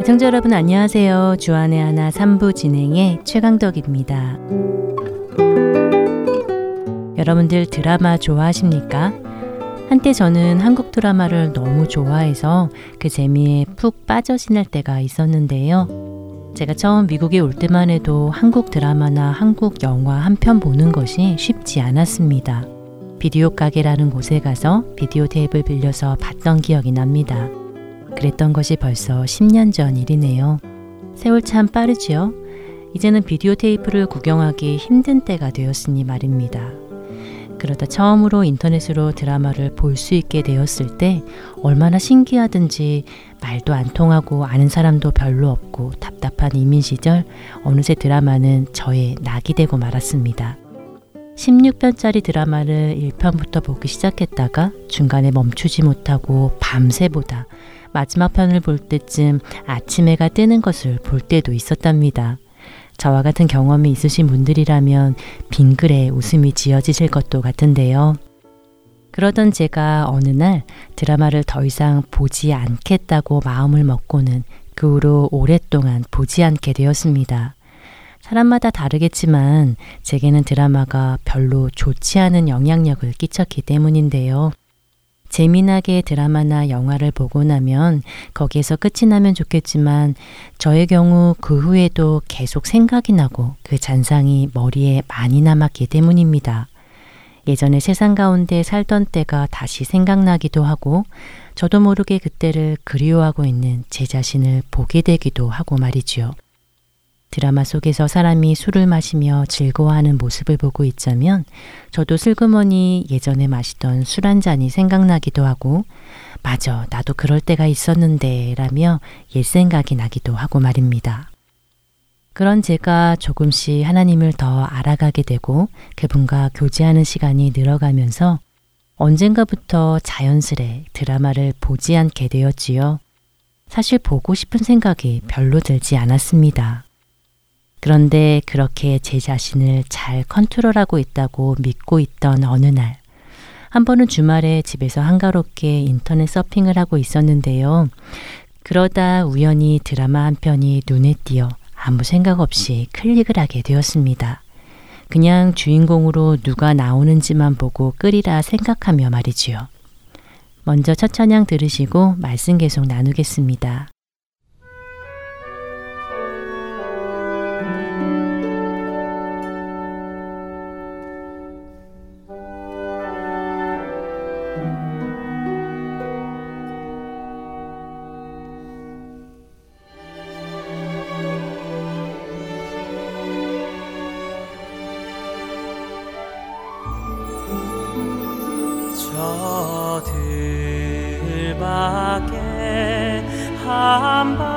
애청자 여러분 안녕하세요. 주안의 하나 3부 진행의 최강덕입니다. 여러분들 드라마 좋아하십니까? 한때 저는 한국 드라마를 너무 좋아해서 그 재미에 푹 빠져 지낼 때가 있었는데요. 제가 처음 미국에 올 때만 해도 한국 드라마나 한국 영화 한 편 보는 것이 쉽지 않았습니다. 비디오 가게라는 곳에 가서 비디오 테이프를 빌려서 봤던 기억이 납니다. 그랬던 것이 벌써 10년 전 일이네요. 세월 참 빠르지요? 이제는 비디오 테이프를 구경하기 힘든 때가 되었으니 말입니다. 그러다 처음으로 인터넷으로 드라마를 볼 수 있게 되었을 때 얼마나 신기하든지 말도 안 통하고 아는 사람도 별로 없고 답답한 이민 시절 어느새 드라마는 저의 낙이 되고 말았습니다. 16편짜리 드라마를 1편부터 보기 시작했다가 중간에 멈추지 못하고 밤새 보다 마지막 편을 볼 때쯤 아침 해가 뜨는 것을 볼 때도 있었답니다. 저와 같은 경험이 있으신 분들이라면 빙글에 웃음이 지어지실 것도 같은데요. 그러던 제가 어느 날 드라마를 더 이상 보지 않겠다고 마음을 먹고는 그 후로 오랫동안 보지 않게 되었습니다. 사람마다 다르겠지만 제게는 드라마가 별로 좋지 않은 영향력을 끼쳤기 때문인데요. 재미나게 드라마나 영화를 보고 나면 거기에서 끝이 나면 좋겠지만 저의 경우 그 후에도 계속 생각이 나고 그 잔상이 머리에 많이 남았기 때문입니다. 예전에 세상 가운데 살던 때가 다시 생각나기도 하고 저도 모르게 그때를 그리워하고 있는 제 자신을 보게 되기도 하고 말이지요. 드라마 속에서 사람이 술을 마시며 즐거워하는 모습을 보고 있자면 저도 슬그머니 예전에 마시던 술 한 잔이 생각나기도 하고 맞아 나도 그럴 때가 있었는데 라며 옛 생각이 나기도 하고 말입니다. 그런 제가 조금씩 하나님을 더 알아가게 되고 그분과 교제하는 시간이 늘어가면서 언젠가부터 자연스레 드라마를 보지 않게 되었지요. 사실 보고 싶은 생각이 별로 들지 않았습니다. 그런데 그렇게 제 자신을 잘 컨트롤하고 있다고 믿고 있던 어느 날, 한 번은 주말에 집에서 한가롭게 인터넷 서핑을 하고 있었는데요. 그러다 우연히 드라마 한 편이 눈에 띄어 아무 생각 없이 클릭을 하게 되었습니다. 그냥 주인공으로 누가 나오는지만 보고 끓이라 생각하며 말이지요. 먼저 첫 찬양 들으시고 말씀 계속 나누겠습니다. somebody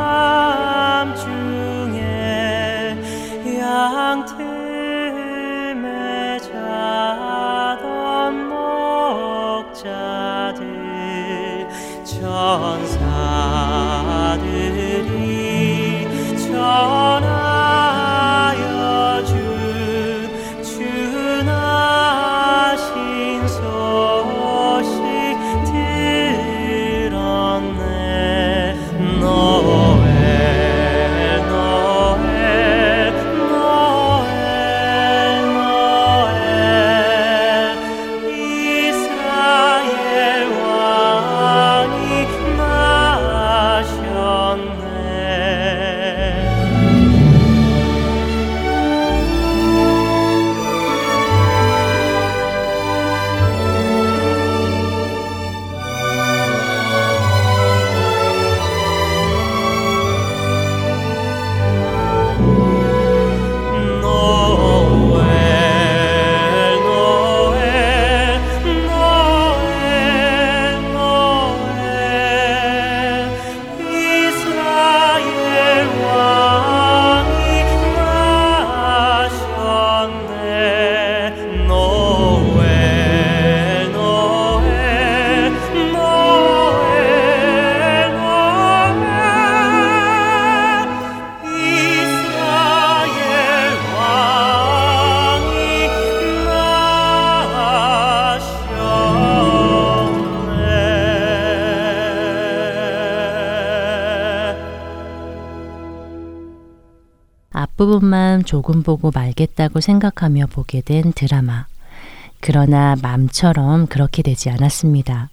앞부분만 조금 보고 말겠다고 생각하며 보게 된 드라마. 그러나 맘처럼 그렇게 되지 않았습니다.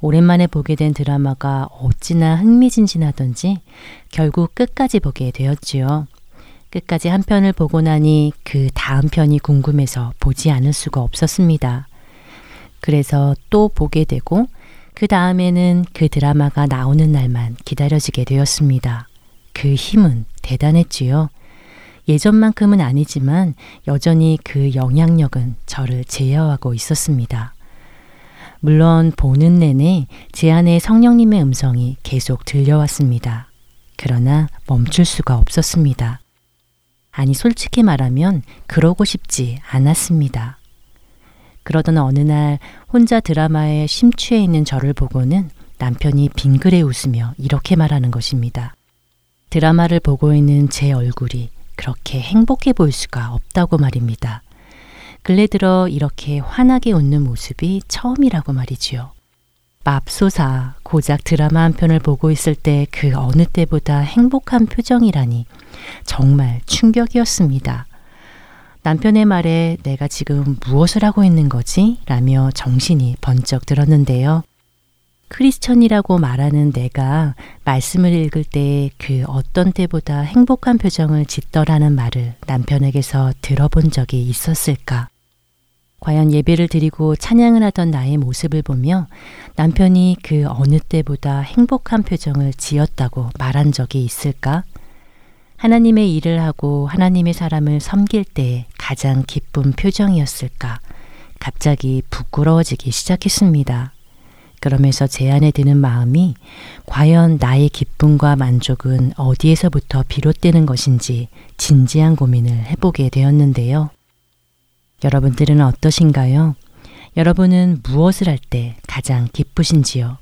오랜만에 보게 된 드라마가 어찌나 흥미진진하던지 결국 끝까지 보게 되었지요. 끝까지 한 편을 보고 나니 그 다음 편이 궁금해서 보지 않을 수가 없었습니다. 그래서 또 보게 되고 그 다음에는 그 드라마가 나오는 날만 기다려지게 되었습니다. 그 힘은 대단했지요. 예전만큼은 아니지만 여전히 그 영향력은 저를 제어하고 있었습니다. 물론 보는 내내 제 안에 성령님의 음성이 계속 들려왔습니다. 그러나 멈출 수가 없었습니다. 아니, 솔직히 말하면 그러고 싶지 않았습니다. 그러던 어느 날 혼자 드라마에 심취해 있는 저를 보고는 남편이 빙그레 웃으며 이렇게 말하는 것입니다. 드라마를 보고 있는 제 얼굴이 그렇게 행복해 보일 수가 없다고 말입니다. 근래 들어 이렇게 환하게 웃는 모습이 처음이라고 말이지요. 맙소사 고작 드라마 한 편을 보고 있을 때 그 어느 때보다 행복한 표정이라니 정말 충격이었습니다. 남편의 말에 내가 지금 무엇을 하고 있는 거지? 라며 정신이 번쩍 들었는데요. 크리스천이라고 말하는 내가 말씀을 읽을 때 그 어떤 때보다 행복한 표정을 짓더라는 말을 남편에게서 들어본 적이 있었을까? 과연 예배를 드리고 찬양을 하던 나의 모습을 보며 남편이 그 어느 때보다 행복한 표정을 지었다고 말한 적이 있을까? 하나님의 일을 하고 하나님의 사람을 섬길 때 가장 기쁜 표정이었을까? 갑자기 부끄러워지기 시작했습니다. 그러면서 제 안에 드는 마음이 과연 나의 기쁨과 만족은 어디에서부터 비롯되는 것인지 진지한 고민을 해보게 되었는데요. 여러분들은 어떠신가요? 여러분은 무엇을 할 때 가장 기쁘신지요?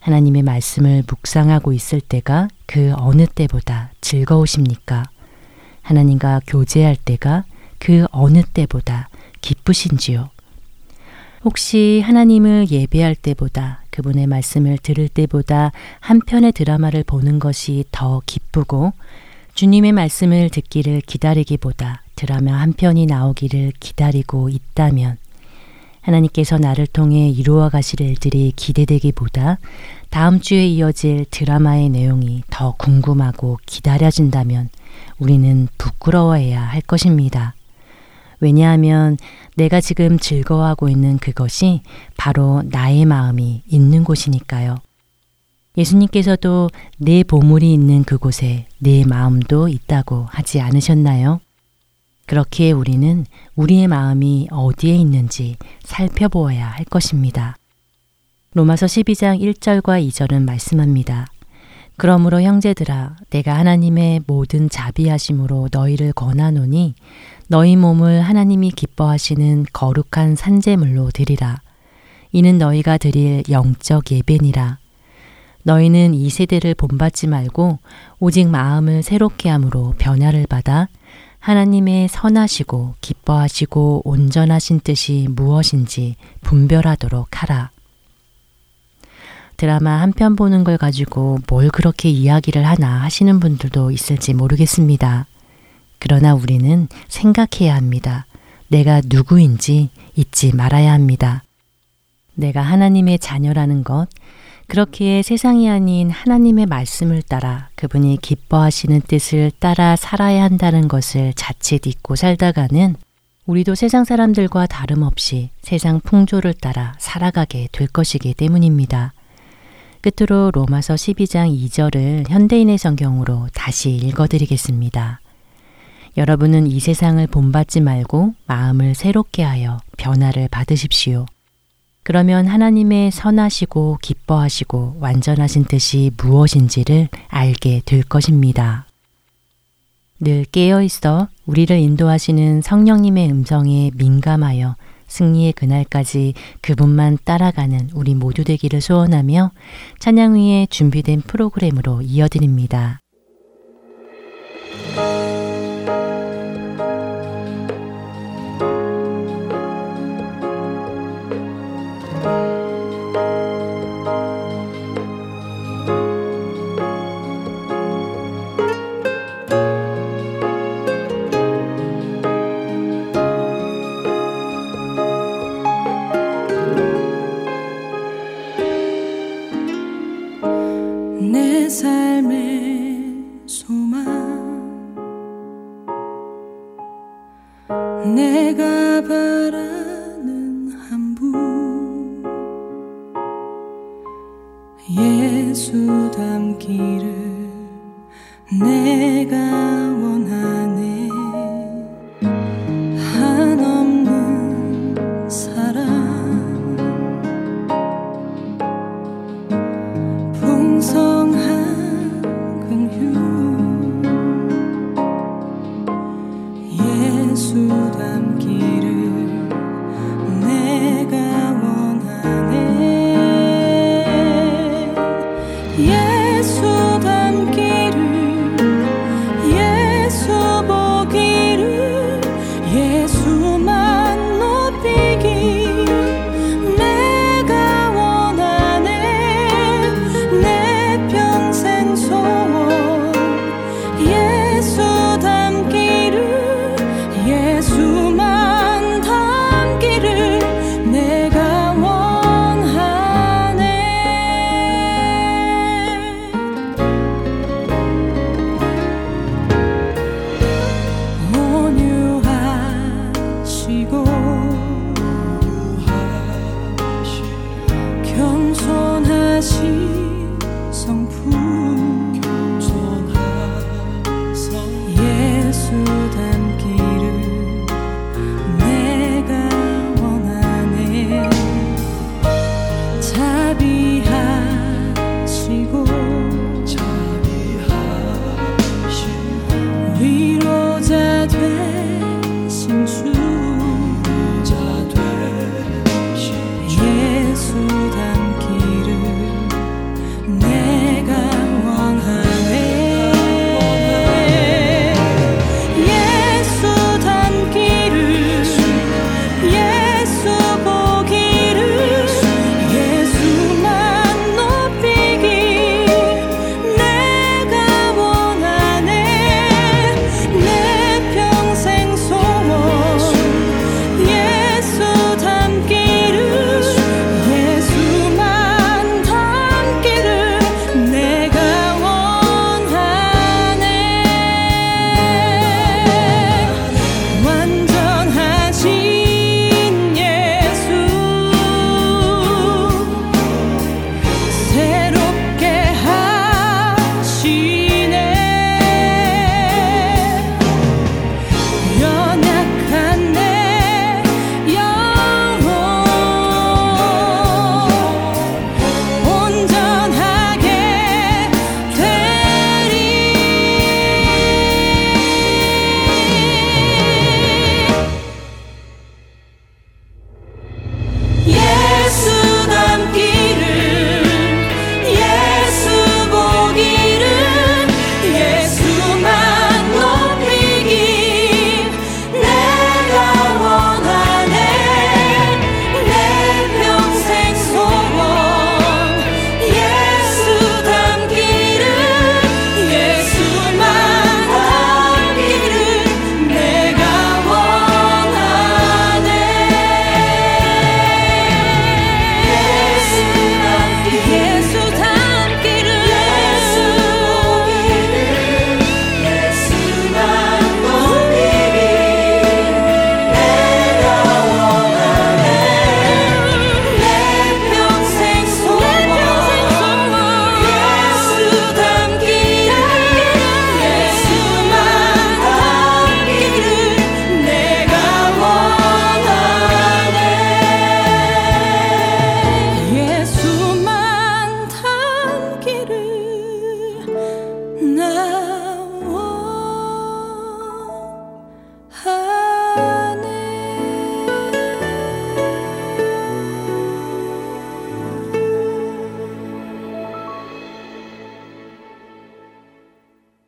하나님의 말씀을 묵상하고 있을 때가 그 어느 때보다 즐거우십니까? 하나님과 교제할 때가 그 어느 때보다 기쁘신지요? 혹시 하나님을 예배할 때보다 그분의 말씀을 들을 때보다 한 편의 드라마를 보는 것이 더 기쁘고 주님의 말씀을 듣기를 기다리기보다 드라마 한 편이 나오기를 기다리고 있다면 하나님께서 나를 통해 이루어 가실 일들이 기대되기보다 다음 주에 이어질 드라마의 내용이 더 궁금하고 기다려진다면 우리는 부끄러워해야 할 것입니다. 왜냐하면 내가 지금 즐거워하고 있는 그것이 바로 나의 마음이 있는 곳이니까요. 예수님께서도 내 보물이 있는 그곳에 내 마음도 있다고 하지 않으셨나요? 그렇기에 우리는 우리의 마음이 어디에 있는지 살펴보아야 할 것입니다. 로마서 12장 1절과 2절은 말씀합니다. 그러므로 형제들아 내가 하나님의 모든 자비하심으로 너희를 권하노니 너희 몸을 하나님이 기뻐하시는 거룩한 산재물로 드리라. 이는 너희가 드릴 영적 예배니라. 너희는 이 세대를 본받지 말고 오직 마음을 새롭게 함으로 변화를 받아 하나님의 선하시고 기뻐하시고 온전하신 뜻이 무엇인지 분별하도록 하라. 드라마 한 편 보는 걸 가지고 뭘 그렇게 이야기를 하나 하시는 분들도 있을지 모르겠습니다. 그러나 우리는 생각해야 합니다. 내가 누구인지 잊지 말아야 합니다. 내가 하나님의 자녀라는 것, 그렇기에 세상이 아닌 하나님의 말씀을 따라 그분이 기뻐하시는 뜻을 따라 살아야 한다는 것을 자칫 잊고 살다가는 우리도 세상 사람들과 다름없이 세상 풍조를 따라 살아가게 될 것이기 때문입니다. 끝으로 로마서 12장 2절을 현대인의 성경으로 다시 읽어드리겠습니다. 여러분은 이 세상을 본받지 말고 마음을 새롭게 하여 변화를 받으십시오. 그러면 하나님의 선하시고 기뻐하시고 완전하신 뜻이 무엇인지를 알게 될 것입니다. 늘 깨어 있어 우리를 인도하시는 성령님의 음성에 민감하여 승리의 그날까지 그분만 따라가는 우리 모두 되기를 소원하며 찬양 위에 준비된 프로그램으로 이어드립니다.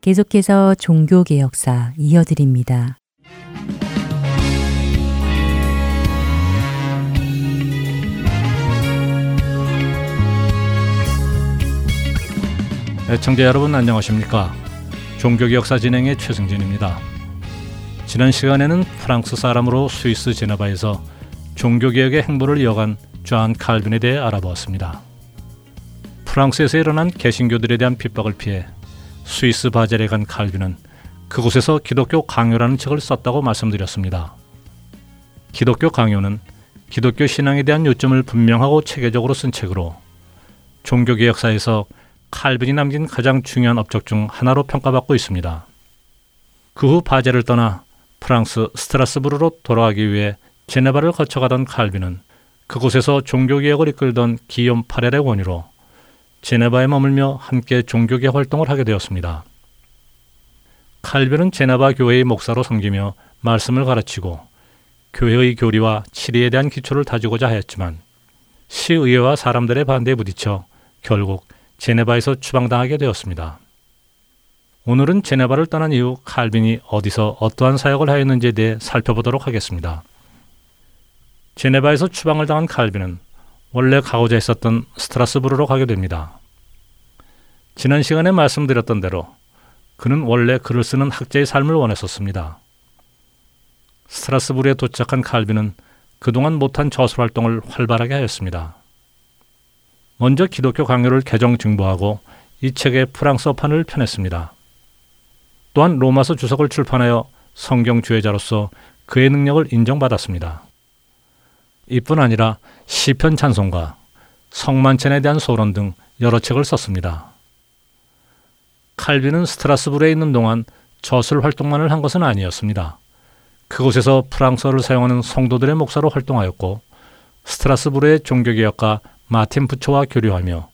계속해서 종교개혁사 이어드립니다. 애청자 여러분 안녕하십니까? 종교개혁사 진행의 최승진입니다. 지난 시간에는 프랑스 사람으로 스위스 제네바에서 종교개혁의 행보를 이어간 존 칼빈에 대해 알아보았습니다. 프랑스에서 일어난 개신교들에 대한 핍박을 피해 스위스 바젤에 간 칼빈은 그곳에서 기독교 강요라는 책을 썼다고 말씀드렸습니다. 기독교 강요는 기독교 신앙에 대한 요점을 분명하고 체계적으로 쓴 책으로 종교개혁사에서 칼빈이 남긴 가장 중요한 업적 중 하나로 평가받고 있습니다. 그 후 바제를 떠나 프랑스 스트라스부르로 돌아가기 위해 제네바를 거쳐가던 칼빈은 그곳에서 종교개혁을 이끌던 기욤 파렐의 원유로 제네바에 머물며 함께 종교개 활동을 하게 되었습니다. 칼빈은 제네바 교회의 목사로 섬기며 말씀을 가르치고 교회의 교리와 치리에 대한 기초를 다지고자 하였지만 시의회와 사람들의 반대에 부딪혀 결국 제네바에서 추방당하게 되었습니다. 오늘은 제네바를 떠난 이후 칼빈이 어디서 어떠한 사역을 하였는지에 대해 살펴보도록 하겠습니다. 제네바에서 추방을 당한 칼빈은 원래 가고자 했었던 스트라스부르로 가게 됩니다. 지난 시간에 말씀드렸던 대로 그는 원래 글을 쓰는 학자의 삶을 원했었습니다. 스트라스부르에 도착한 칼빈은 그동안 못한 저술 활동을 활발하게 하였습니다. 먼저 기독교 강요를 개정 증보하고 이 책의 프랑스어판을 펴냈습니다. 또한 로마서 주석을 출판하여 성경 주회자로서 그의 능력을 인정받았습니다. 이뿐 아니라 시편 찬송가, 성만찬에 대한 소론 등 여러 책을 썼습니다. 칼빈은 스트라스부르에 있는 동안 저술 활동만을 한 것은 아니었습니다. 그곳에서 프랑스어를 사용하는 성도들의 목사로 활동하였고 스트라스부르의 종교개혁가 마틴 부초와 교류하며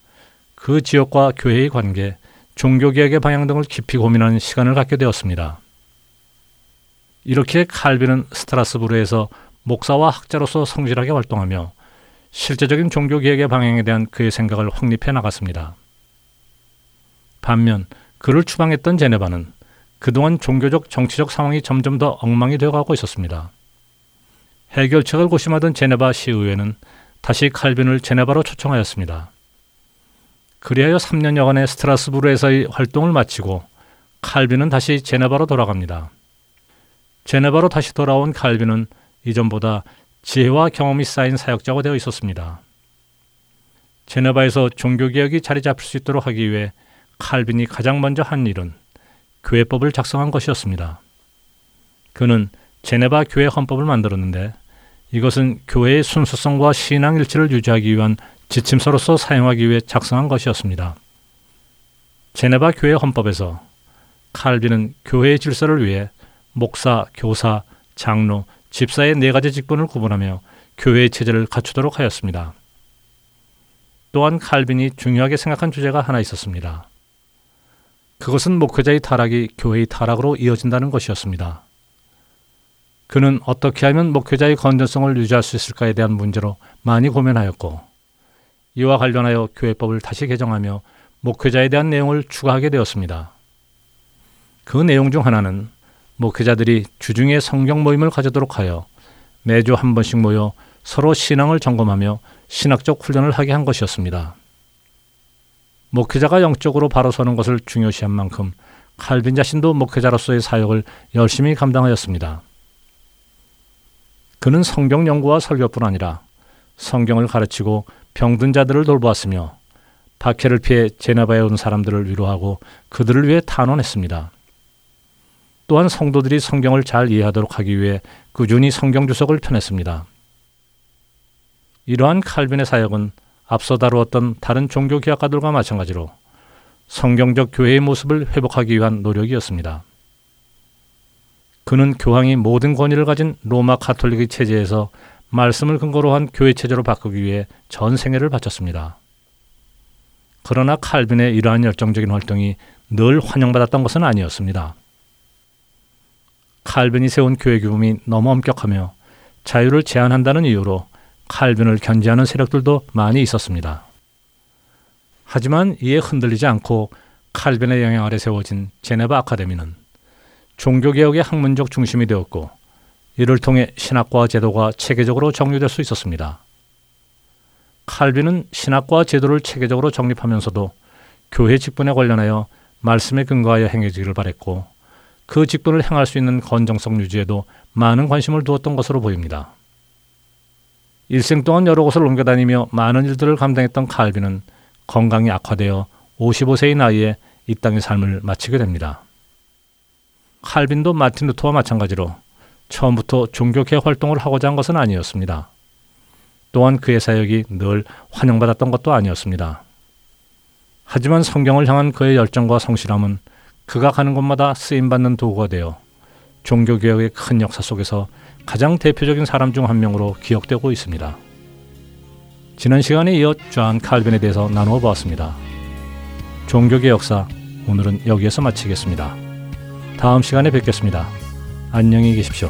그 지역과 교회의 관계, 종교개혁의 방향 등을 깊이 고민하는 시간을 갖게 되었습니다. 이렇게 칼빈은 스트라스부르에서 목사와 학자로서 성실하게 활동하며 실제적인 종교개혁의 방향에 대한 그의 생각을 확립해 나갔습니다. 반면 그를 추방했던 제네바는 그동안 종교적 정치적 상황이 점점 더 엉망이 되어가고 있었습니다. 해결책을 고심하던 제네바 시의회는 다시 칼빈을 제네바로 초청하였습니다. 그리하여 3년여간의 스트라스부르에서의 활동을 마치고 칼빈은 다시 제네바로 돌아갑니다. 제네바로 다시 돌아온 칼빈은 이전보다 지혜와 경험이 쌓인 사역자가 되어 있었습니다. 제네바에서 종교개혁이 자리 잡힐 수 있도록 하기 위해 칼빈이 가장 먼저 한 일은 교회법을 작성한 것이었습니다. 그는 제네바 교회 헌법을 만들었는데 이것은 교회의 순수성과 신앙 일치를 유지하기 위한 지침서로서 사용하기 위해 작성한 것이었습니다. 제네바 교회 헌법에서 칼빈은 교회의 질서를 위해 목사, 교사, 장로, 집사의 네 가지 직분을 구분하며 교회의 체제를 갖추도록 하였습니다. 또한 칼빈이 중요하게 생각한 주제가 하나 있었습니다. 그것은 목회자의 타락이 교회의 타락으로 이어진다는 것이었습니다. 그는 어떻게 하면 목회자의 건전성을 유지할 수 있을까에 대한 문제로 많이 고민하였고 이와 관련하여 교회법을 다시 개정하며 목회자에 대한 내용을 추가하게 되었습니다. 그 내용 중 하나는 목회자들이 주중에 성경 모임을 가지도록 하여 매주 한 번씩 모여 서로 신앙을 점검하며 신학적 훈련을 하게 한 것이었습니다. 목회자가 영적으로 바로 서는 것을 중요시한 만큼 칼빈 자신도 목회자로서의 사역을 열심히 감당하였습니다. 그는 성경 연구와 설교뿐 아니라 성경을 가르치고 병든 자들을 돌보았으며 박해를 피해 제네바에 온 사람들을 위로하고 그들을 위해 탄원했습니다. 또한 성도들이 성경을 잘 이해하도록 하기 위해 꾸준히 성경 주석을 펴냈습니다. 이러한 칼빈의 사역은 앞서 다루었던 다른 종교 기학가들과 마찬가지로 성경적 교회의 모습을 회복하기 위한 노력이었습니다. 그는 교황이 모든 권위를 가진 로마 카톨릭의 체제에서 말씀을 근거로 한 교회 체제로 바꾸기 위해 전 생애를 바쳤습니다. 그러나 칼빈의 이러한 열정적인 활동이 늘 환영받았던 것은 아니었습니다. 칼빈이 세운 교회 규범이 너무 엄격하며 자유를 제한한다는 이유로 칼빈을 견제하는 세력들도 많이 있었습니다. 하지만 이에 흔들리지 않고 칼빈의 영향 아래 세워진 제네바 아카데미는 종교개혁의 학문적 중심이 되었고 이를 통해 신학과 제도가 체계적으로 정리될 수 있었습니다. 칼빈은 신학과 제도를 체계적으로 정립하면서도 교회 직분에 관련하여 말씀에 근거하여 행해지기를 바랬고 그 직분을 행할 수 있는 건정성 유지에도 많은 관심을 두었던 것으로 보입니다. 일생 동안 여러 곳을 옮겨다니며 많은 일들을 감당했던 칼빈은 건강이 악화되어 55세의 나이에 이 땅의 삶을 마치게 됩니다. 칼빈도 마틴 루터와 마찬가지로 처음부터 종교개혁 활동을 하고자 한 것은 아니었습니다. 또한 그의 사역이 늘 환영받았던 것도 아니었습니다. 하지만 성경을 향한 그의 열정과 성실함은 그가 가는 곳마다 쓰임받는 도구가 되어 종교개혁의 큰 역사 속에서 가장 대표적인 사람 중 한 명으로 기억되고 있습니다. 지난 시간에 이어 존 칼빈에 대해서 나누어 보았습니다. 종교개혁사 오늘은 여기에서 마치겠습니다. 다음 시간에 뵙겠습니다. 안녕히 계십시오.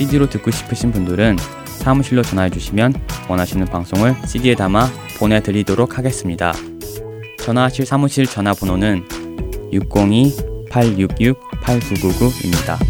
CD로 듣고 싶으신 분들은 사무실로 전화해 주시면 원하시는 방송을 CD에 담아 보내드리도록 하겠습니다. 전화하실 사무실 전화번호는 602-866-8999입니다.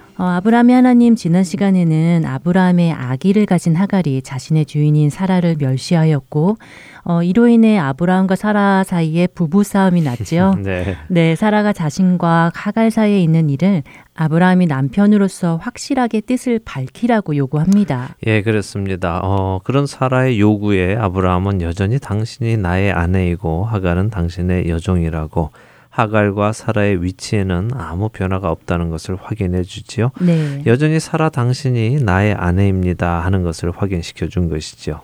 어, 아브라함이 하나님 지난 시간에는 아브라함의 아기를 가진 하갈이 자신의 주인인 사라를 멸시하였고 어, 이로 인해 아브라함과 사라 사이에 부부 싸움이 났지요. 네. 네, 사라가 자신과 하갈 사이에 있는 일을 아브라함이 남편으로서 확실하게 뜻을 밝히라고 요구합니다. 예, 그렇습니다. 어, 그런 사라의 요구에 아브라함은 여전히 당신이 나의 아내이고 하갈은 당신의 여종이라고 하갈과 사라의 위치에는 아무 변화가 없다는 것을 확인해 주지요. 네. 여전히 사라 당신이 나의 아내입니다 하는 것을 확인시켜 준 것이죠.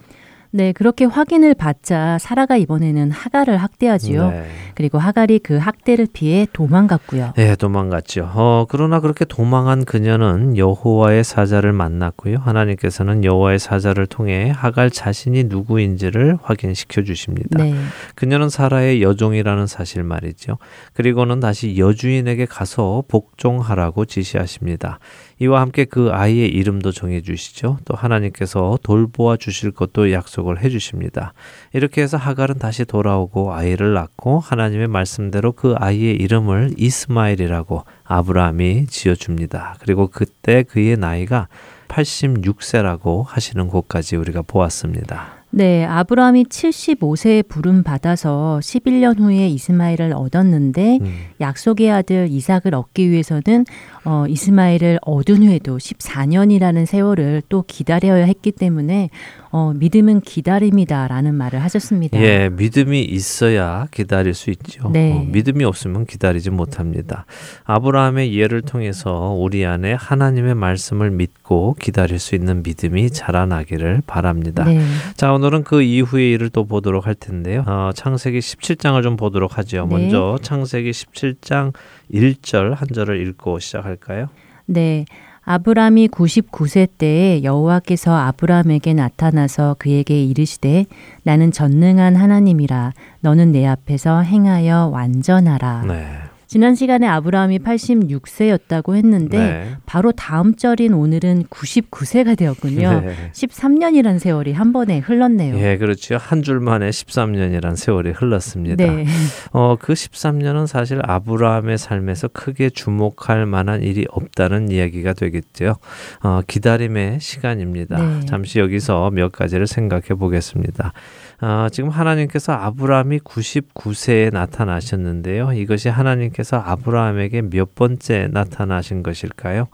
네, 그렇게 확인을 받자 사라가 이번에는 하갈을 학대하지요. 네. 그리고 하갈이 그 학대를 피해 도망갔고요. 예, 도망갔죠. 어, 그러나 그렇게 도망한 그녀는 여호와의 사자를 만났고요. 하나님께서는 여호와의 사자를 통해 하갈 자신이 누구인지를 확인시켜 주십니다. 네. 그녀는 사라의 여종이라는 사실 말이죠. 그리고는 다시 여주인에게 가서 복종하라고 지시하십니다. 이와 함께 그 아이의 이름도 정해 주시죠. 또 하나님께서 돌보아 주실 것도 약속을 해 주십니다. 이렇게 해서 하갈은 다시 돌아오고 아이를 낳고 하나님의 말씀대로 그 아이의 이름을 이스마엘이라고 아브라함이 지어 줍니다. 그리고 그때 그의 나이가 86세라고 하시는 곳까지 우리가 보았습니다. 네, 아브라함이 75세에 부름 받아서 11년 후에 이스마엘을 얻었는데 음. 약속의 아들 이삭을 얻기 위해서는 어, 이스마엘을 얻은 후에도 14년이라는 세월을 또 기다려야 했기 때문에 어, 믿음은 기다림이다라는 말을 하셨습니다. 예, 믿음이 있어야 기다릴 수 있죠. 네. 어, 믿음이 없으면 기다리지 못합니다. 아브라함의 예를 통해서 우리 안에 하나님의 말씀을 믿고 기다릴 수 있는 믿음이 자라나기를 바랍니다. 네. 자, 오늘은 그 이후의 일을 또 보도록 할 텐데요. 어, 창세기 17장을 좀 보도록 하죠. 네. 먼저 창세기 17장 1절 한 절을 읽고 시작할까요? 네. 아브람이 99세 때에 여호와께서 아브람에게 나타나서 그에게 이르시되 나는 전능한 하나님이라 너는 내 앞에서 행하여 완전하라. 네. 지난 시간에 아브라함이 86세였다고 했는데 네. 바로 다음 절인 오늘은 99세가 되었군요. 네. 13년이란 세월이 한 번에 흘렀네요. 예, 그렇죠. 한 줄 만에 13년이란 세월이 흘렀습니다. 네. 어, 그 13년은 사실 아브라함의 삶에서 크게 주목할 만한 일이 없다는 이야기가 되겠죠. 어, 기다림의 시간입니다. 네. 잠시 여기서 몇 가지를 생각해 보겠습니다. 어, 지금 하나님께서 아브라함이 99세에 나타나셨는데요. 이것이 하나님께 서 아브라함에게 몇 번째 나타나신 것일까요?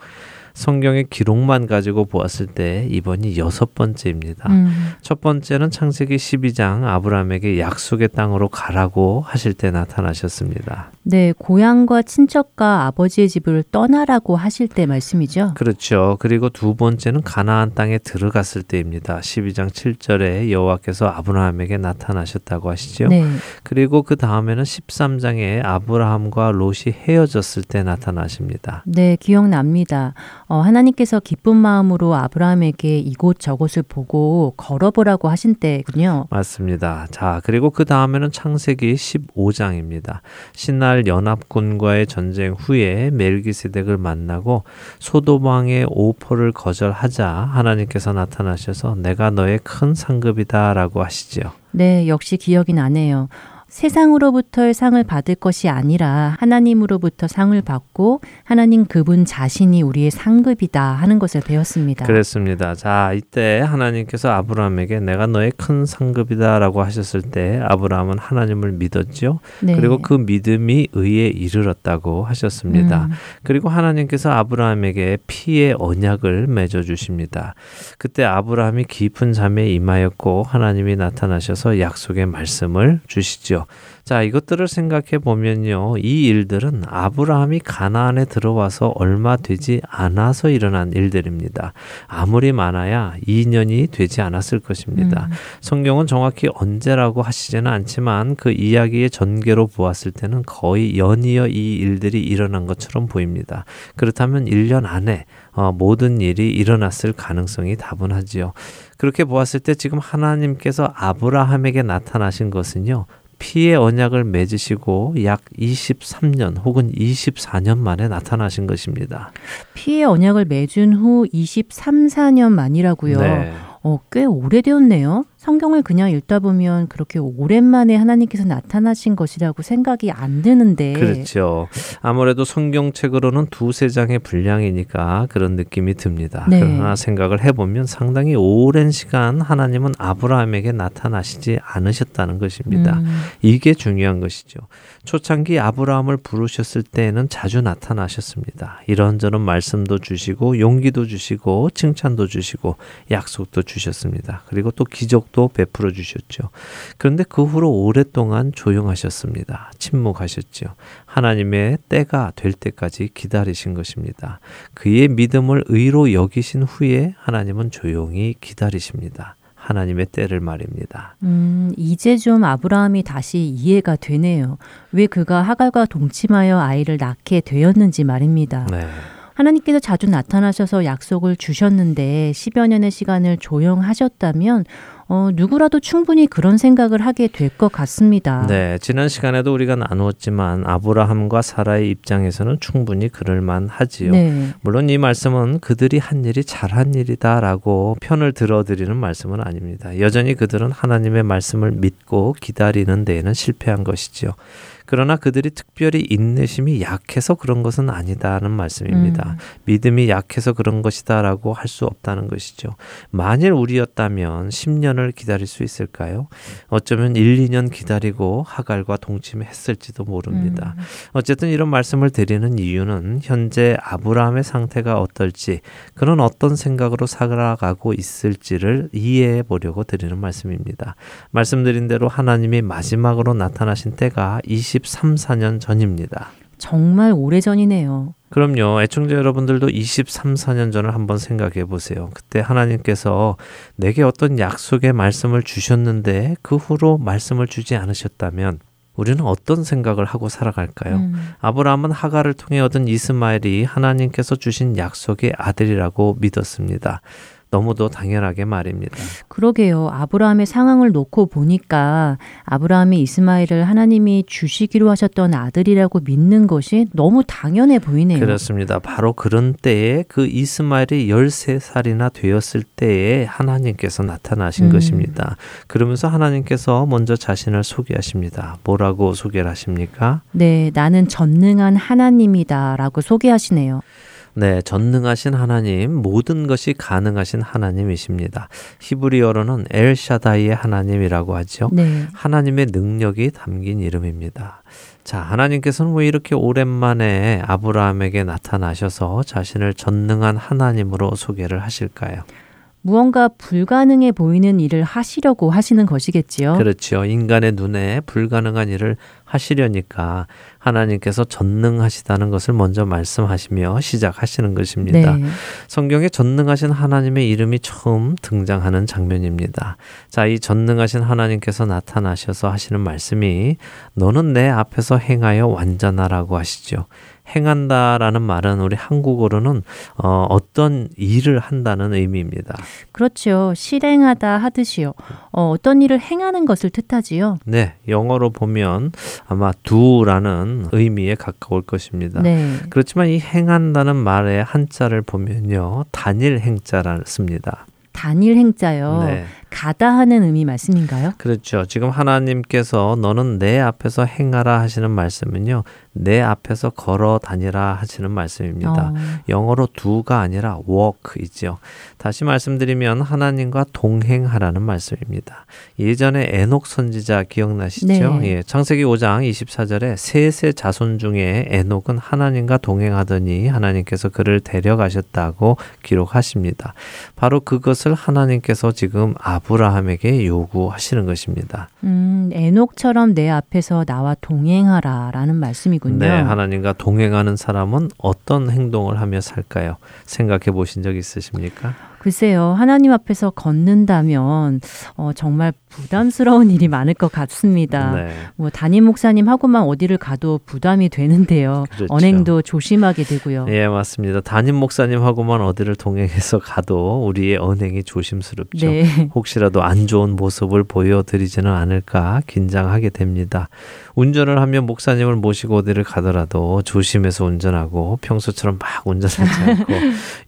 성경의 기록만 가지고 보았을 때 이번이 여섯 번째입니다. 음, 첫 번째는 창세기 12장 아브라함에게 약속의 땅으로 가라고 하실 때 나타나셨습니다. 네, 고향과 친척과 아버지의 집을 떠나라고 하실 때 말씀이죠. 그렇죠. 그리고 두 번째는 가나안 땅에 들어갔을 때입니다. 12장 7절에 여호와께서 아브라함에게 나타나셨다고 하시죠. 네. 그리고 그 다음에는 13장에 아브라함과 롯이 헤어졌을 때 나타나십니다. 네, 기억납니다. 어, 하나님께서 기쁜 마음으로 아브라함에게 이곳 저곳을 보고 걸어보라고 하신 때군요. 맞습니다. 자, 그리고 그 다음에는 창세기 15장입니다. 신날 연합군과의 전쟁 후에 멜기세덱을 만나고 소도방의 오포를 거절하자 하나님께서 나타나셔서 내가 너의 큰 상급이다라고 하시지요. 네, 역시 기억이 나네요. 세상으로부터의 상을 받을 것이 아니라 하나님으로부터 상을 받고 하나님 그분 자신이 우리의 상급이다 하는 것을 배웠습니다. 그렇습니다. 자, 이때 하나님께서 아브라함에게 내가 너의 큰 상급이다라고 하셨을 때 아브라함은 하나님을 믿었죠. 네. 그리고 그 믿음이 의에 이르렀다고 하셨습니다. 음, 그리고 하나님께서 아브라함에게 피의 언약을 맺어 주십니다. 그때 아브라함이 깊은 잠에 임하였고 하나님이 나타나셔서 약속의 말씀을 주시죠. 자, 이것들을 생각해 보면요. 이 일들은 아브라함이 가나안에 들어와서 얼마 되지 않아서 일어난 일들입니다. 아무리 많아야 2년이 되지 않았을 것입니다. 음. 성경은 정확히 언제라고 하시지는 않지만 그 이야기의 전개로 보았을 때는 거의 연이어 이 일들이 일어난 것처럼 보입니다. 그렇다면 1년 안에 어, 모든 일이 일어났을 가능성이 다분하지요. 그렇게 보았을 때 지금 하나님께서 아브라함에게 나타나신 것은요. 피의 언약을 맺으시고 약 23년 혹은 24년 만에 나타나신 것입니다. 피의 언약을 맺은 후 23, 4년 만이라고요. 네. 어, 꽤 오래되었네요. 성경을 그냥 읽다 보면 그렇게 오랜만에 하나님께서 나타나신 것이라고 생각이 안 드는데. 그렇죠. 아무래도 성경책으로는 두세 장의 분량이니까 그런 느낌이 듭니다. 네. 그러나 생각을 해보면 상당히 오랜 시간 하나님은 아브라함에게 나타나시지 않으셨다는 것입니다. 음. 이게 중요한 것이죠. 초창기 아브라함을 부르셨을 때에는 자주 나타나셨습니다. 이런저런 말씀도 주시고 용기도 주시고 칭찬도 주시고 약속도 주셨습니다. 그리고 또 기적 도 베풀어 주셨죠. 그런데 그 후로 오랫동안 조용하셨습니다. 침묵하셨죠. 하나님의 때가 될 때까지 기다리신 것입니다. 그의 믿음을 의로 여기신 후에 하나님은 조용히 기다리십니다. 하나님의 때를 말입니다. 음, 이제 좀 아브라함이 다시 이해가 되네요. 왜 그가 하갈과 동침하여 아이를 낳게 되었는지 말입니다. 네. 하나님께서 자주 나타나셔서 약속을 주셨는데 10여 년의 시간을 조용하셨다면 어, 누구라도 충분히 그런 생각을 하게 될 것 같습니다. 네, 지난 시간에도 우리가 나누었지만 아브라함과 사라의 입장에서는 충분히 그럴 만 하지요. 네. 물론 이 말씀은 그들이 한 일이 잘한 일이다라고 편을 들어드리는 말씀은 아닙니다. 여전히 그들은 하나님의 말씀을 믿고 기다리는 데에는 실패한 것이지요. 그러나 그들이 특별히 인내심이 약해서 그런 것은 아니다는 말씀입니다. 음. 믿음이 약해서 그런 것이다라고 할 수 없다는 것이죠. 만일 우리였다면 10년을 기다릴 수 있을까요? 어쩌면 1, 2년 기다리고 하갈과 동침했을지도 모릅니다. 음. 어쨌든 이런 말씀을 드리는 이유는 현재 아브라함의 상태가 어떨지 그는 어떤 생각으로 살아가고 있을지를 이해해 보려고 드리는 말씀입니다. 말씀드린 대로 하나님이 마지막으로 나타나신 때가 23, 4년 전입니다. 정말 오래전이네요. 그럼요. 애청자 여러분들도 23, 4년 전을 한번 생각해 보세요. 그때 하나님께서 내게 어떤 약속의 말씀을 주셨는데 그 후로 말씀을 주지 않으셨다면 우리는 어떤 생각을 하고 살아갈까요? 음. 아브라함은 하가를 통해 얻은 이스마엘이 하나님께서 주신 약속의 아들이라고 믿었습니다. 너무도 당연하게 말입니다. 그러게요. 아브라함의 상황을 놓고 보니까 아브라함이 이스마엘을 하나님이 주시기로 하셨던 아들이라고 믿는 것이 너무 당연해 보이네요. 그렇습니다. 바로 그런 때에 그 이스마엘이 13살이나 되었을 때에 하나님께서 나타나신 음. 것입니다. 그러면서 하나님께서 먼저 자신을 소개하십니다. 뭐라고 소개를 하십니까? 네, 나는 전능한 하나님이다라고 소개하시네요. 네, 전능하신 하나님, 모든 것이 가능하신 하나님이십니다. 히브리어로는 엘샤다이의 하나님이라고 하죠. 네. 하나님의 능력이 담긴 이름입니다. 자, 하나님께서는 왜 이렇게 오랜만에 아브라함에게 나타나셔서 자신을 전능한 하나님으로 소개를 하실까요? 무언가 불가능해 보이는 일을 하시려고 하시는 것이겠지요. 그렇죠. 인간의 눈에 불가능한 일을 하시려니까 하나님께서 전능하시다는 것을 먼저 말씀하시며 시작하시는 것입니다. 네. 성경에 전능하신 하나님의 이름이 처음 등장하는 장면입니다. 자, 이 전능하신 하나님께서 나타나셔서 하시는 말씀이 너는 내 앞에서 행하여 완전하라고 하시죠. 행한다라는 말은 우리 한국어로는 어, 어떤 일을 한다는 의미입니다. 그렇죠. 실행하다 하듯이요. 어, 어떤 일을 행하는 것을 뜻하지요. 네, 영어로 보면 아마 do라는 의미에 가까울 것입니다. 네. 그렇지만 이 행한다는 말의 한자를 보면요. 단일 행자를 씁니다. 단일 행자요. 네. 가다 하는 의미 말씀인가요? 그렇죠. 지금 하나님께서 너는 내 앞에서 행하라 하시는 말씀은요. 내 앞에서 걸어 다니라 하시는 말씀입니다. 어, 영어로 do가 아니라 walk이죠. 다시 말씀드리면 하나님과 동행하라는 말씀입니다. 예전에 에녹 선지자 기억나시죠? 네. 예, 창세기 5장 24절에 셋의 자손 중에 에녹은 하나님과 동행하더니 하나님께서 그를 데려가셨다고 기록하십니다. 바로 그것을 하나님께서 지금 아브라함에게 요구하시는 것입니다. 음, 에녹처럼 내 앞에서 나와 동행하라라는 말씀이군요. 네, 하나님과 동행하는 사람은 어떤 행동을 하며 살까요? 생각해 보신 적 있으십니까? 글쎄요, 하나님 앞에서 걷는다면 어, 정말 부담스러운 일이 많을 것 같습니다. 네. 뭐 담임 목사님하고만 어디를 가도 부담이 되는데요. 그렇죠. 언행도 조심하게 되고요. 예, 맞습니다. 담임 목사님하고만 어디를 동행해서 가도 우리의 언행이 조심스럽죠. 네. 혹시라도 안 좋은 모습을 보여드리지는 않을까 긴장하게 됩니다. 운전을 하면 목사님을 모시고 어디를 가더라도 조심해서 운전하고 평소처럼 막 운전하지 않고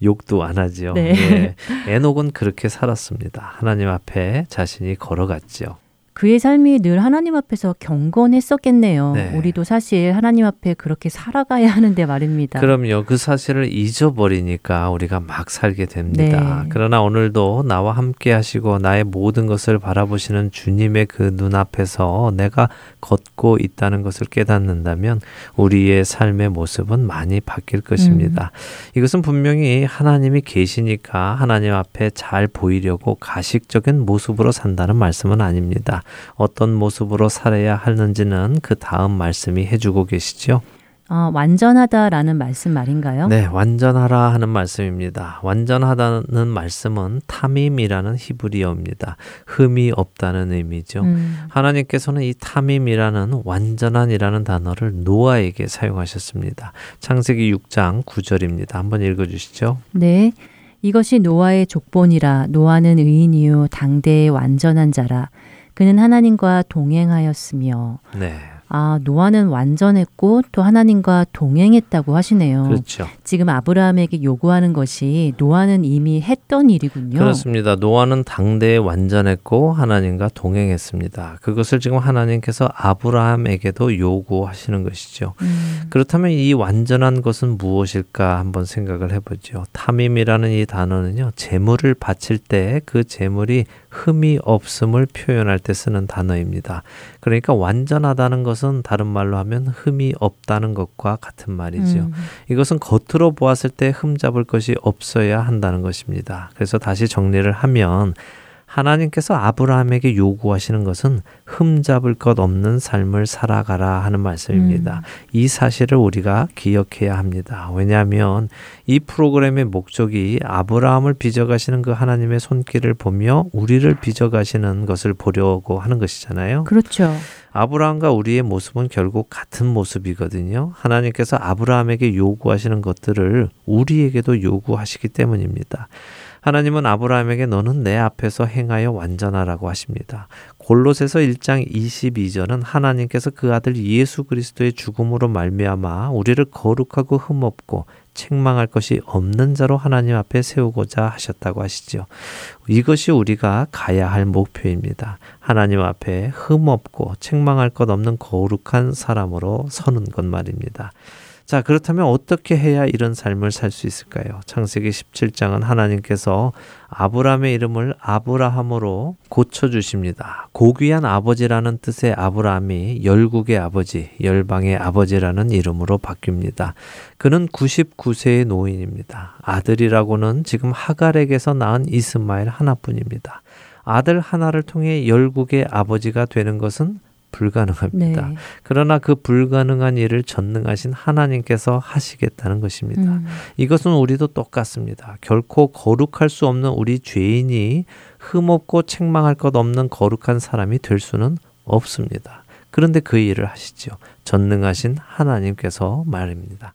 욕도 안 하죠. 네. 예. 에녹은 그렇게 살았습니다. 하나님 앞에 자신이 걸어갔지요. 그의 삶이 늘 하나님 앞에서 경건했었겠네요. 네. 우리도 사실 하나님 앞에 그렇게 살아가야 하는데 말입니다. 그럼요. 그 사실을 잊어버리니까 우리가 막 살게 됩니다. 네. 그러나 오늘도 나와 함께 하시고 나의 모든 것을 바라보시는 주님의 그 눈앞에서 내가 걷고 있다는 것을 깨닫는다면 우리의 삶의 모습은 많이 바뀔 것입니다. 이것은 분명히 하나님이 계시니까 하나님 앞에 잘 보이려고 가식적인 모습으로 산다는 말씀은 아닙니다. 어떤 모습으로 살아야 하는지는 그 다음 말씀이 해주고 계시죠. 어, 완전하다라는 말씀 말인가요? 네, 완전하라 하는 말씀입니다. 완전하다는 말씀은 타밈이라는 히브리어입니다. 흠이 없다는 의미죠. 음, 하나님께서는 이 타밈이라는 완전한이라는 단어를 노아에게 사용하셨습니다. 창세기 6장 9절입니다. 한번 읽어 주시죠. 네. 이것이 노아의 족본이라 노아는 의인이요 당대의 완전한 자라 그는 하나님과 동행하였으며 네. 아 노아는 완전했고 또 하나님과 동행했다고 하시네요. 그렇죠. 지금 아브라함에게 요구하는 것이 노아는 이미 했던 일이군요. 그렇습니다. 노아는 당대에 완전했고 하나님과 동행했습니다. 그것을 지금 하나님께서 아브라함에게도 요구하시는 것이죠. 음, 그렇다면 이 완전한 것은 무엇일까 한번 생각을 해보죠. 탐임이라는 이 단어는요, 재물을 바칠 때 그 재물이 흠이 없음을 표현할 때 쓰는 단어입니다. 그러니까 완전하다는 것은 다른 말로 하면 흠이 없다는 것과 같은 말이죠. 음, 이것은 겉으로 보았을 때 흠 잡을 것이 없어야 한다는 것입니다. 그래서 다시 정리를 하면 하나님께서 아브라함에게 요구하시는 것은 흠잡을 것 없는 삶을 살아가라 하는 말씀입니다. 이 사실을 우리가 기억해야 합니다. 왜냐하면 이 프로그램의 목적이 아브라함을 빚어가시는 그 하나님의 손길을 보며 우리를 빚어가시는 것을 보려고 하는 것이잖아요. 그렇죠. 아브라함과 우리의 모습은 결국 같은 모습이거든요. 하나님께서 아브라함에게 요구하시는 것들을 우리에게도 요구하시기 때문입니다. 하나님은 아브라함에게 너는 내 앞에서 행하여 완전하라고 하십니다. 골로새서 1장 22절은 하나님께서 그 아들 예수 그리스도의 죽음으로 말미암아 우리를 거룩하고 흠없고 책망할 것이 없는 자로 하나님 앞에 세우고자 하셨다고 하시죠. 이것이 우리가 가야 할 목표입니다. 하나님 앞에 흠없고 책망할 것 없는 거룩한 사람으로 서는 것 말입니다. 자, 그렇다면 어떻게 해야 이런 삶을 살 수 있을까요? 창세기 17장은 하나님께서 아브라함의 이름을 아브라함으로 고쳐 주십니다. 고귀한 아버지라는 뜻의 아브라함이 열국의 아버지, 열방의 아버지라는 이름으로 바뀝니다. 그는 99세의 노인입니다. 아들이라고는 지금 하갈에게서 낳은 이스마엘 하나뿐입니다. 아들 하나를 통해 열국의 아버지가 되는 것은 불가능합니다. 네. 그러나 그 불가능한 일을 전능하신 하나님께서 하시겠다는 것입니다. 음, 이것은 우리도 똑같습니다. 결코 거룩할 수 없는 우리 죄인이 흠없고 책망할 것 없는 거룩한 사람이 될 수는 없습니다. 그런데 그 일을 하시죠. 전능하신 하나님께서 말입니다.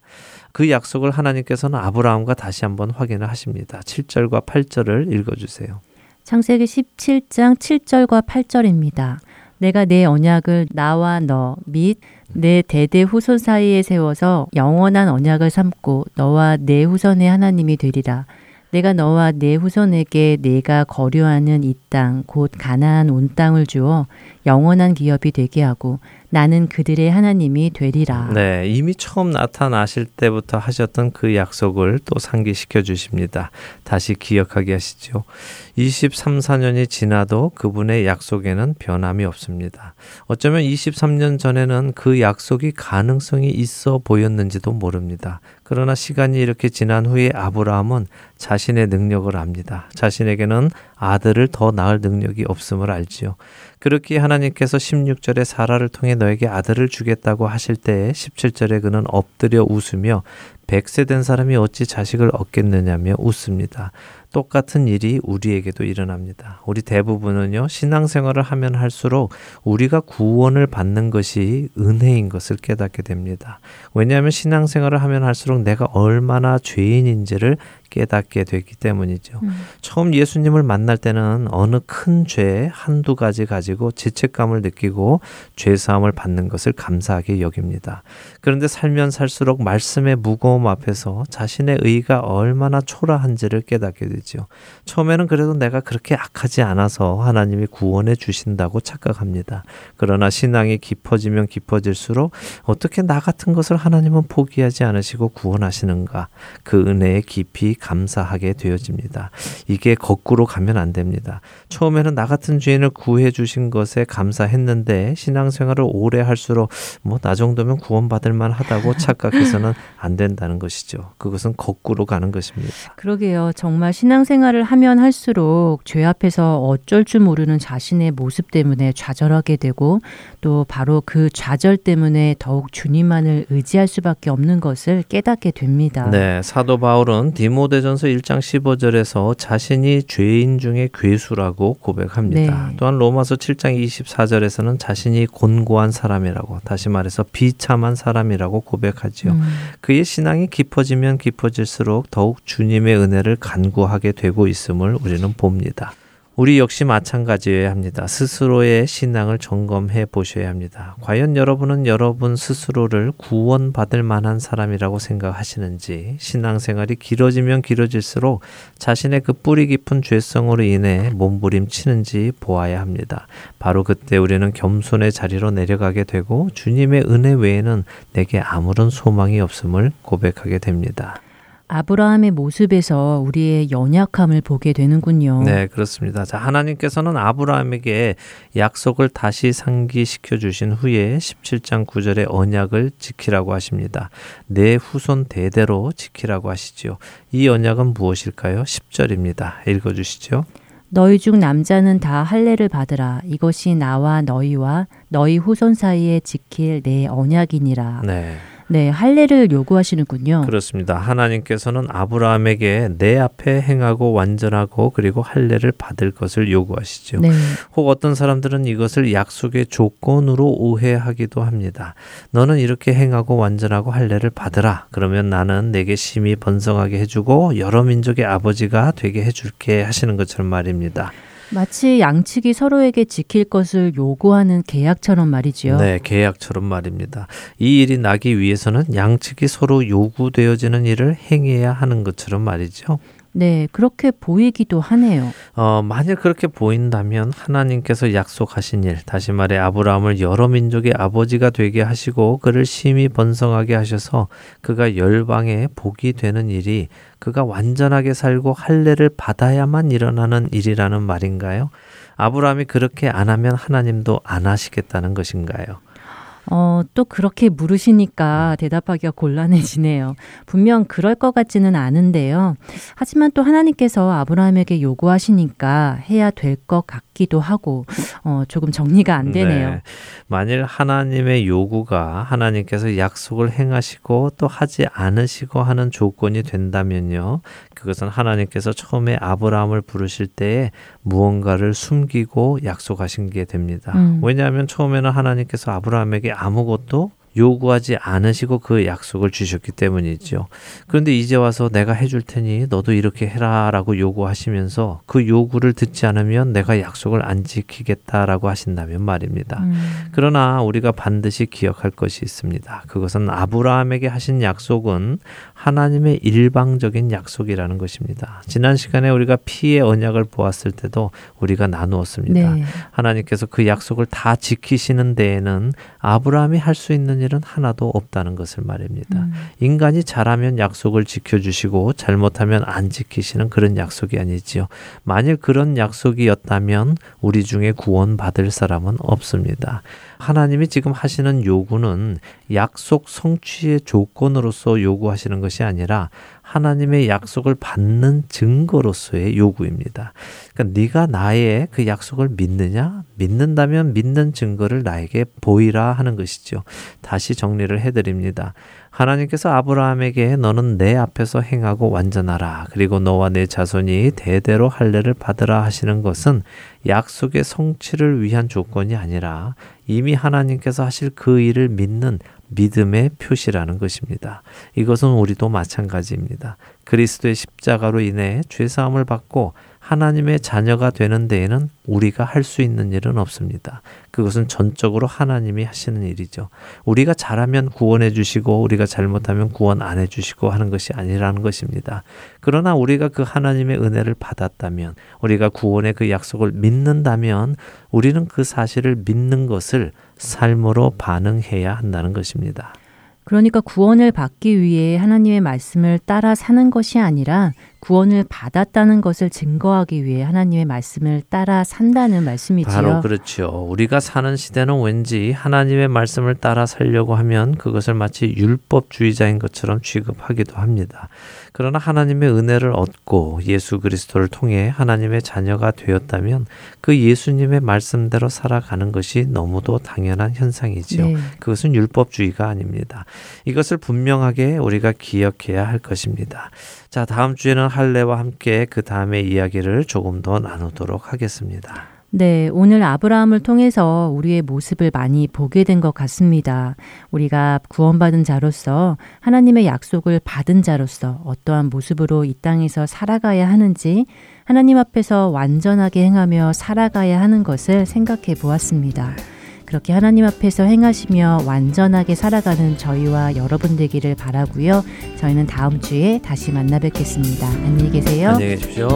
그 약속을 하나님께서는 아브라함과 다시 한번 확인을 하십니다. 7절과 8절을 읽어 주세요. 창세기 17장 7절과 8절입니다. 내가 내 언약을 나와 너 및 내 대대 후손 사이에 세워서 영원한 언약을 삼고 너와 내 후손의 하나님이 되리라. 내가 너와 내 후손에게 내가 거류하는 이 땅 곧 가나안 온 땅을 주어 영원한 기업이 되게 하고 나는 그들의 하나님이 되리라. 네, 이미 처음 나타나실 때부터 하셨던 그 약속을 또 상기시켜 주십니다. 다시 기억하게 하시죠. 23, 4년이 지나도 그분의 약속에는 변함이 없습니다. 어쩌면 23년 전에는 그 약속이 가능성이 있어 보였는지도 모릅니다. 그러나 시간이 이렇게 지난 후에 아브라함은 자신의 능력을 압니다. 자신에게는 아들을 더 낳을 능력이 없음을 알지요. 그렇게 하나님께서 16절에 사라를 통해 너에게 아들을 주겠다고 하실 때에 17절에 그는 엎드려 웃으며 백세 된 사람이 어찌 자식을 얻겠느냐며 웃습니다. 똑같은 일이 우리에게도 일어납니다. 우리 대부분은요, 신앙생활을 하면 할수록 우리가 구원을 받는 것이 은혜인 것을 깨닫게 됩니다. 왜냐하면 신앙생활을 하면 할수록 내가 얼마나 죄인인지를 깨닫게 되기 때문이죠. 음. 처음 예수님을 만날 때는 어느 큰 죄 한두 가지 가지고 죄책감을 느끼고 죄사함을 받는 것을 감사하게 여깁니다. 그런데 살면 살수록 말씀의 무거움 앞에서 자신의 의가 얼마나 초라한지를 깨닫게 되죠. 처음에는 그래도 내가 그렇게 악하지 않아서 하나님이 구원해 주신다고 착각합니다. 그러나 신앙이 깊어지면 깊어질수록 어떻게 나 같은 것을 하나님은 포기하지 않으시고 구원하시는가 그 은혜에 깊이 감사하게 되어집니다. 이게 거꾸로 가면 안 됩니다. 처음에는 나 같은 죄인을 구해 주신 것에 감사했는데 신앙생활을 오래 할수록 뭐 나 정도면 구원받을 만하다고 착각해서는 안 된다는 것이죠. 그것은 거꾸로 가는 것입니다. 그러게요. 정말 신앙생활을 하면 할수록 죄 앞에서 어쩔 줄 모르는 자신의 모습 때문에 좌절하게 되고 또 바로 그 좌절 때문에 더욱 주님만을 의지할 수밖에 없는 것을 깨닫게 됩니다. 네, 사도 바울은 디모 데전서 1장 15절에서 자신이 죄인 중에 괴수라고 고백합니다. 네. 또한 로마서 7장 24절에서는 자신이 곤고한 사람이라고 다시 말해서 비참한 사람이라고 고백하지요. 음. 그의 신앙이 깊어지면 깊어질수록 더욱 주님의 은혜를 간구하게 되고 있음을 우리는 봅니다. 우리 역시 마찬가지여야 합니다. 스스로의 신앙을 점검해 보셔야 합니다. 과연 여러분은 여러분 스스로를 구원받을 만한 사람이라고 생각하시는지 신앙생활이 길어지면 길어질수록 자신의 그 뿌리 깊은 죄성으로 인해 몸부림치는지 보아야 합니다. 바로 그때 우리는 겸손의 자리로 내려가게 되고 주님의 은혜 외에는 내게 아무런 소망이 없음을 고백하게 됩니다. 아브라함의 모습에서 우리의 연약함을 보게 되는군요. 네, 그렇습니다. 자, 하나님께서는 아브라함에게 약속을 다시 상기시켜 주신 후에 17장 9절의 언약을 지키라고 하십니다. 내 후손 대대로 지키라고 하시지요. 이 언약은 무엇일까요? 10절입니다. 읽어 주시죠. 너희 중 남자는 다 할례를 받으라. 이것이 나와 너희와 너희 후손 사이에 지킬 내 언약이니라. 네. 네, 할례를 요구하시는군요. 그렇습니다. 하나님께서는 아브라함에게 내 앞에 행하고 완전하고 그리고 할례를 받을 것을 요구하시죠. 네. 혹 어떤 사람들은 이것을 약속의 조건으로 오해하기도 합니다. 너는 이렇게 행하고 완전하고 할례를 받으라. 그러면 나는 내게 심히 번성하게 해주고 여러 민족의 아버지가 되게 해줄게 하시는 것처럼 말입니다. 마치 양측이 서로에게 지킬 것을 요구하는 계약처럼 말이지요. 네, 계약처럼 말입니다. 이 일이 나기 위해서는 양측이 서로 요구되어지는 일을 행해야 하는 것처럼 말이죠. 네, 그렇게 보이기도 하네요. 어, 만약 그렇게 보인다면 하나님께서 약속하신 일, 다시 말해 아브라함을 여러 민족의 아버지가 되게 하시고 그를 심히 번성하게 하셔서 그가 열방에 복이 되는 일이 그가 완전하게 살고 할례를 받아야만 일어나는 일이라는 말인가요? 아브라함이 그렇게 안 하면 하나님도 안 하시겠다는 것인가요? 어, 또 그렇게 물으시니까 대답하기가 곤란해지네요. 분명 그럴 것 같지는 않은데요. 하지만 또 하나님께서 아브라함에게 요구하시니까 해야 될 것 같 기도 하고, 어, 조금 정리가 안 되네요. 네. 만일 하나님의 요구가 하나님께서 약속을 행하시고 또 하지 않으시고 하는 조건이 된다면요. 그것은 하나님께서 처음에 아브라함을 부르실 때에 무언가를 숨기고 약속하신 게 됩니다. 음. 왜냐하면 처음에는 하나님께서 아브라함에게 아무것도 요구하지 않으시고 그 약속을 주셨기 때문이죠. 그런데 이제 와서 내가 해줄 테니 너도 이렇게 해라라고 요구하시면서 그 요구를 듣지 않으면 내가 약속을 안 지키겠다라고 하신다면 말입니다. 음. 그러나 우리가 반드시 기억할 것이 있습니다. 그것은 아브라함에게 하신 약속은 하나님의 일방적인 약속이라는 것입니다. 지난 시간에 우리가 피의 언약을 보았을 때도 우리가 나누었습니다. 네. 하나님께서 그 약속을 다 지키시는 데에는 아브라함이 할 수 있는 일은 하나도 없다는 것을 말입니다. 음. 인간이 잘하면 약속을 지켜주시고 잘못하면 안 지키시는 그런 약속이 아니지요. 만일 그런 약속이었다면 우리 중에 구원받을 사람은 없습니다. 하나님이 지금 하시는 요구는 약속 성취의 조건으로서 요구하시는 것이 아니라 하나님의 약속을 받는 증거로서의 요구입니다. 그러니까 네가 나의 그 약속을 믿느냐? 믿는다면 믿는 증거를 나에게 보이라 하는 것이죠. 다시 정리를 해 드립니다. 하나님께서 아브라함에게 너는 내 앞에서 행하고 완전하라. 그리고 너와 내 자손이 대대로 할례를 받으라 하시는 것은 약속의 성취를 위한 조건이 아니라 이미 하나님께서 하실 그 일을 믿는 믿음의 표시라는 것입니다. 이것은 우리도 마찬가지입니다. 그리스도의 십자가로 인해 죄사함을 받고 하나님의 자녀가 되는 데에는 우리가 할 수 있는 일은 없습니다. 그것은 전적으로 하나님이 하시는 일이죠. 우리가 잘하면 구원해 주시고 우리가 잘못하면 구원 안 해 주시고 하는 것이 아니라는 것입니다. 그러나 우리가 그 하나님의 은혜를 받았다면 우리가 구원의 그 약속을 믿는다면 우리는 그 사실을 믿는 것을 삶으로 반응해야 한다는 것입니다. 그러니까 구원을 받기 위해 하나님의 말씀을 따라 사는 것이 아니라 구원을 받았다는 것을 증거하기 위해 하나님의 말씀을 따라 산다는 말씀이지요. 바로 그렇죠. 우리가 사는 시대는 왠지 하나님의 말씀을 따라 살려고 하면 그것을 마치 율법주의자인 것처럼 취급하기도 합니다. 그러나 하나님의 은혜를 얻고 예수 그리스도를 통해 하나님의 자녀가 되었다면 그 예수님의 말씀대로 살아가는 것이 너무도 당연한 현상이지요. 네. 그것은 율법주의가 아닙니다. 이것을 분명하게 우리가 기억해야 할 것입니다. 자, 다음 주에는 할례와 함께 그 다음의 이야기를 조금 더 나누도록 하겠습니다. 네, 오늘 아브라함을 통해서 우리의 모습을 많이 보게 된 것 같습니다. 우리가 구원받은 자로서 하나님의 약속을 받은 자로서 어떠한 모습으로 이 땅에서 살아가야 하는지 하나님 앞에서 완전하게 행하며 살아가야 하는 것을 생각해 보았습니다. 그렇게 하나님 앞에서 행하시며 완전하게 살아가는 저희와 여러분 되기를 바라고요. 저희는 다음 주에 다시 만나 뵙겠습니다. 안녕히 계세요. 안녕히 계십시오.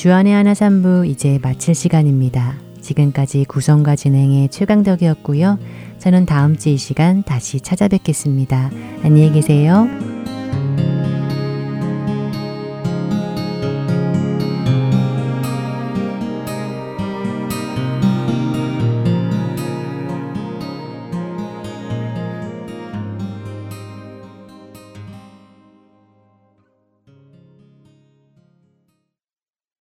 주안의 하나 삼부 이제 마칠 시간입니다. 지금까지 구성과 진행의 최강덕이었고요. 저는 다음 주 이 시간 다시 찾아뵙겠습니다. 안녕히 계세요.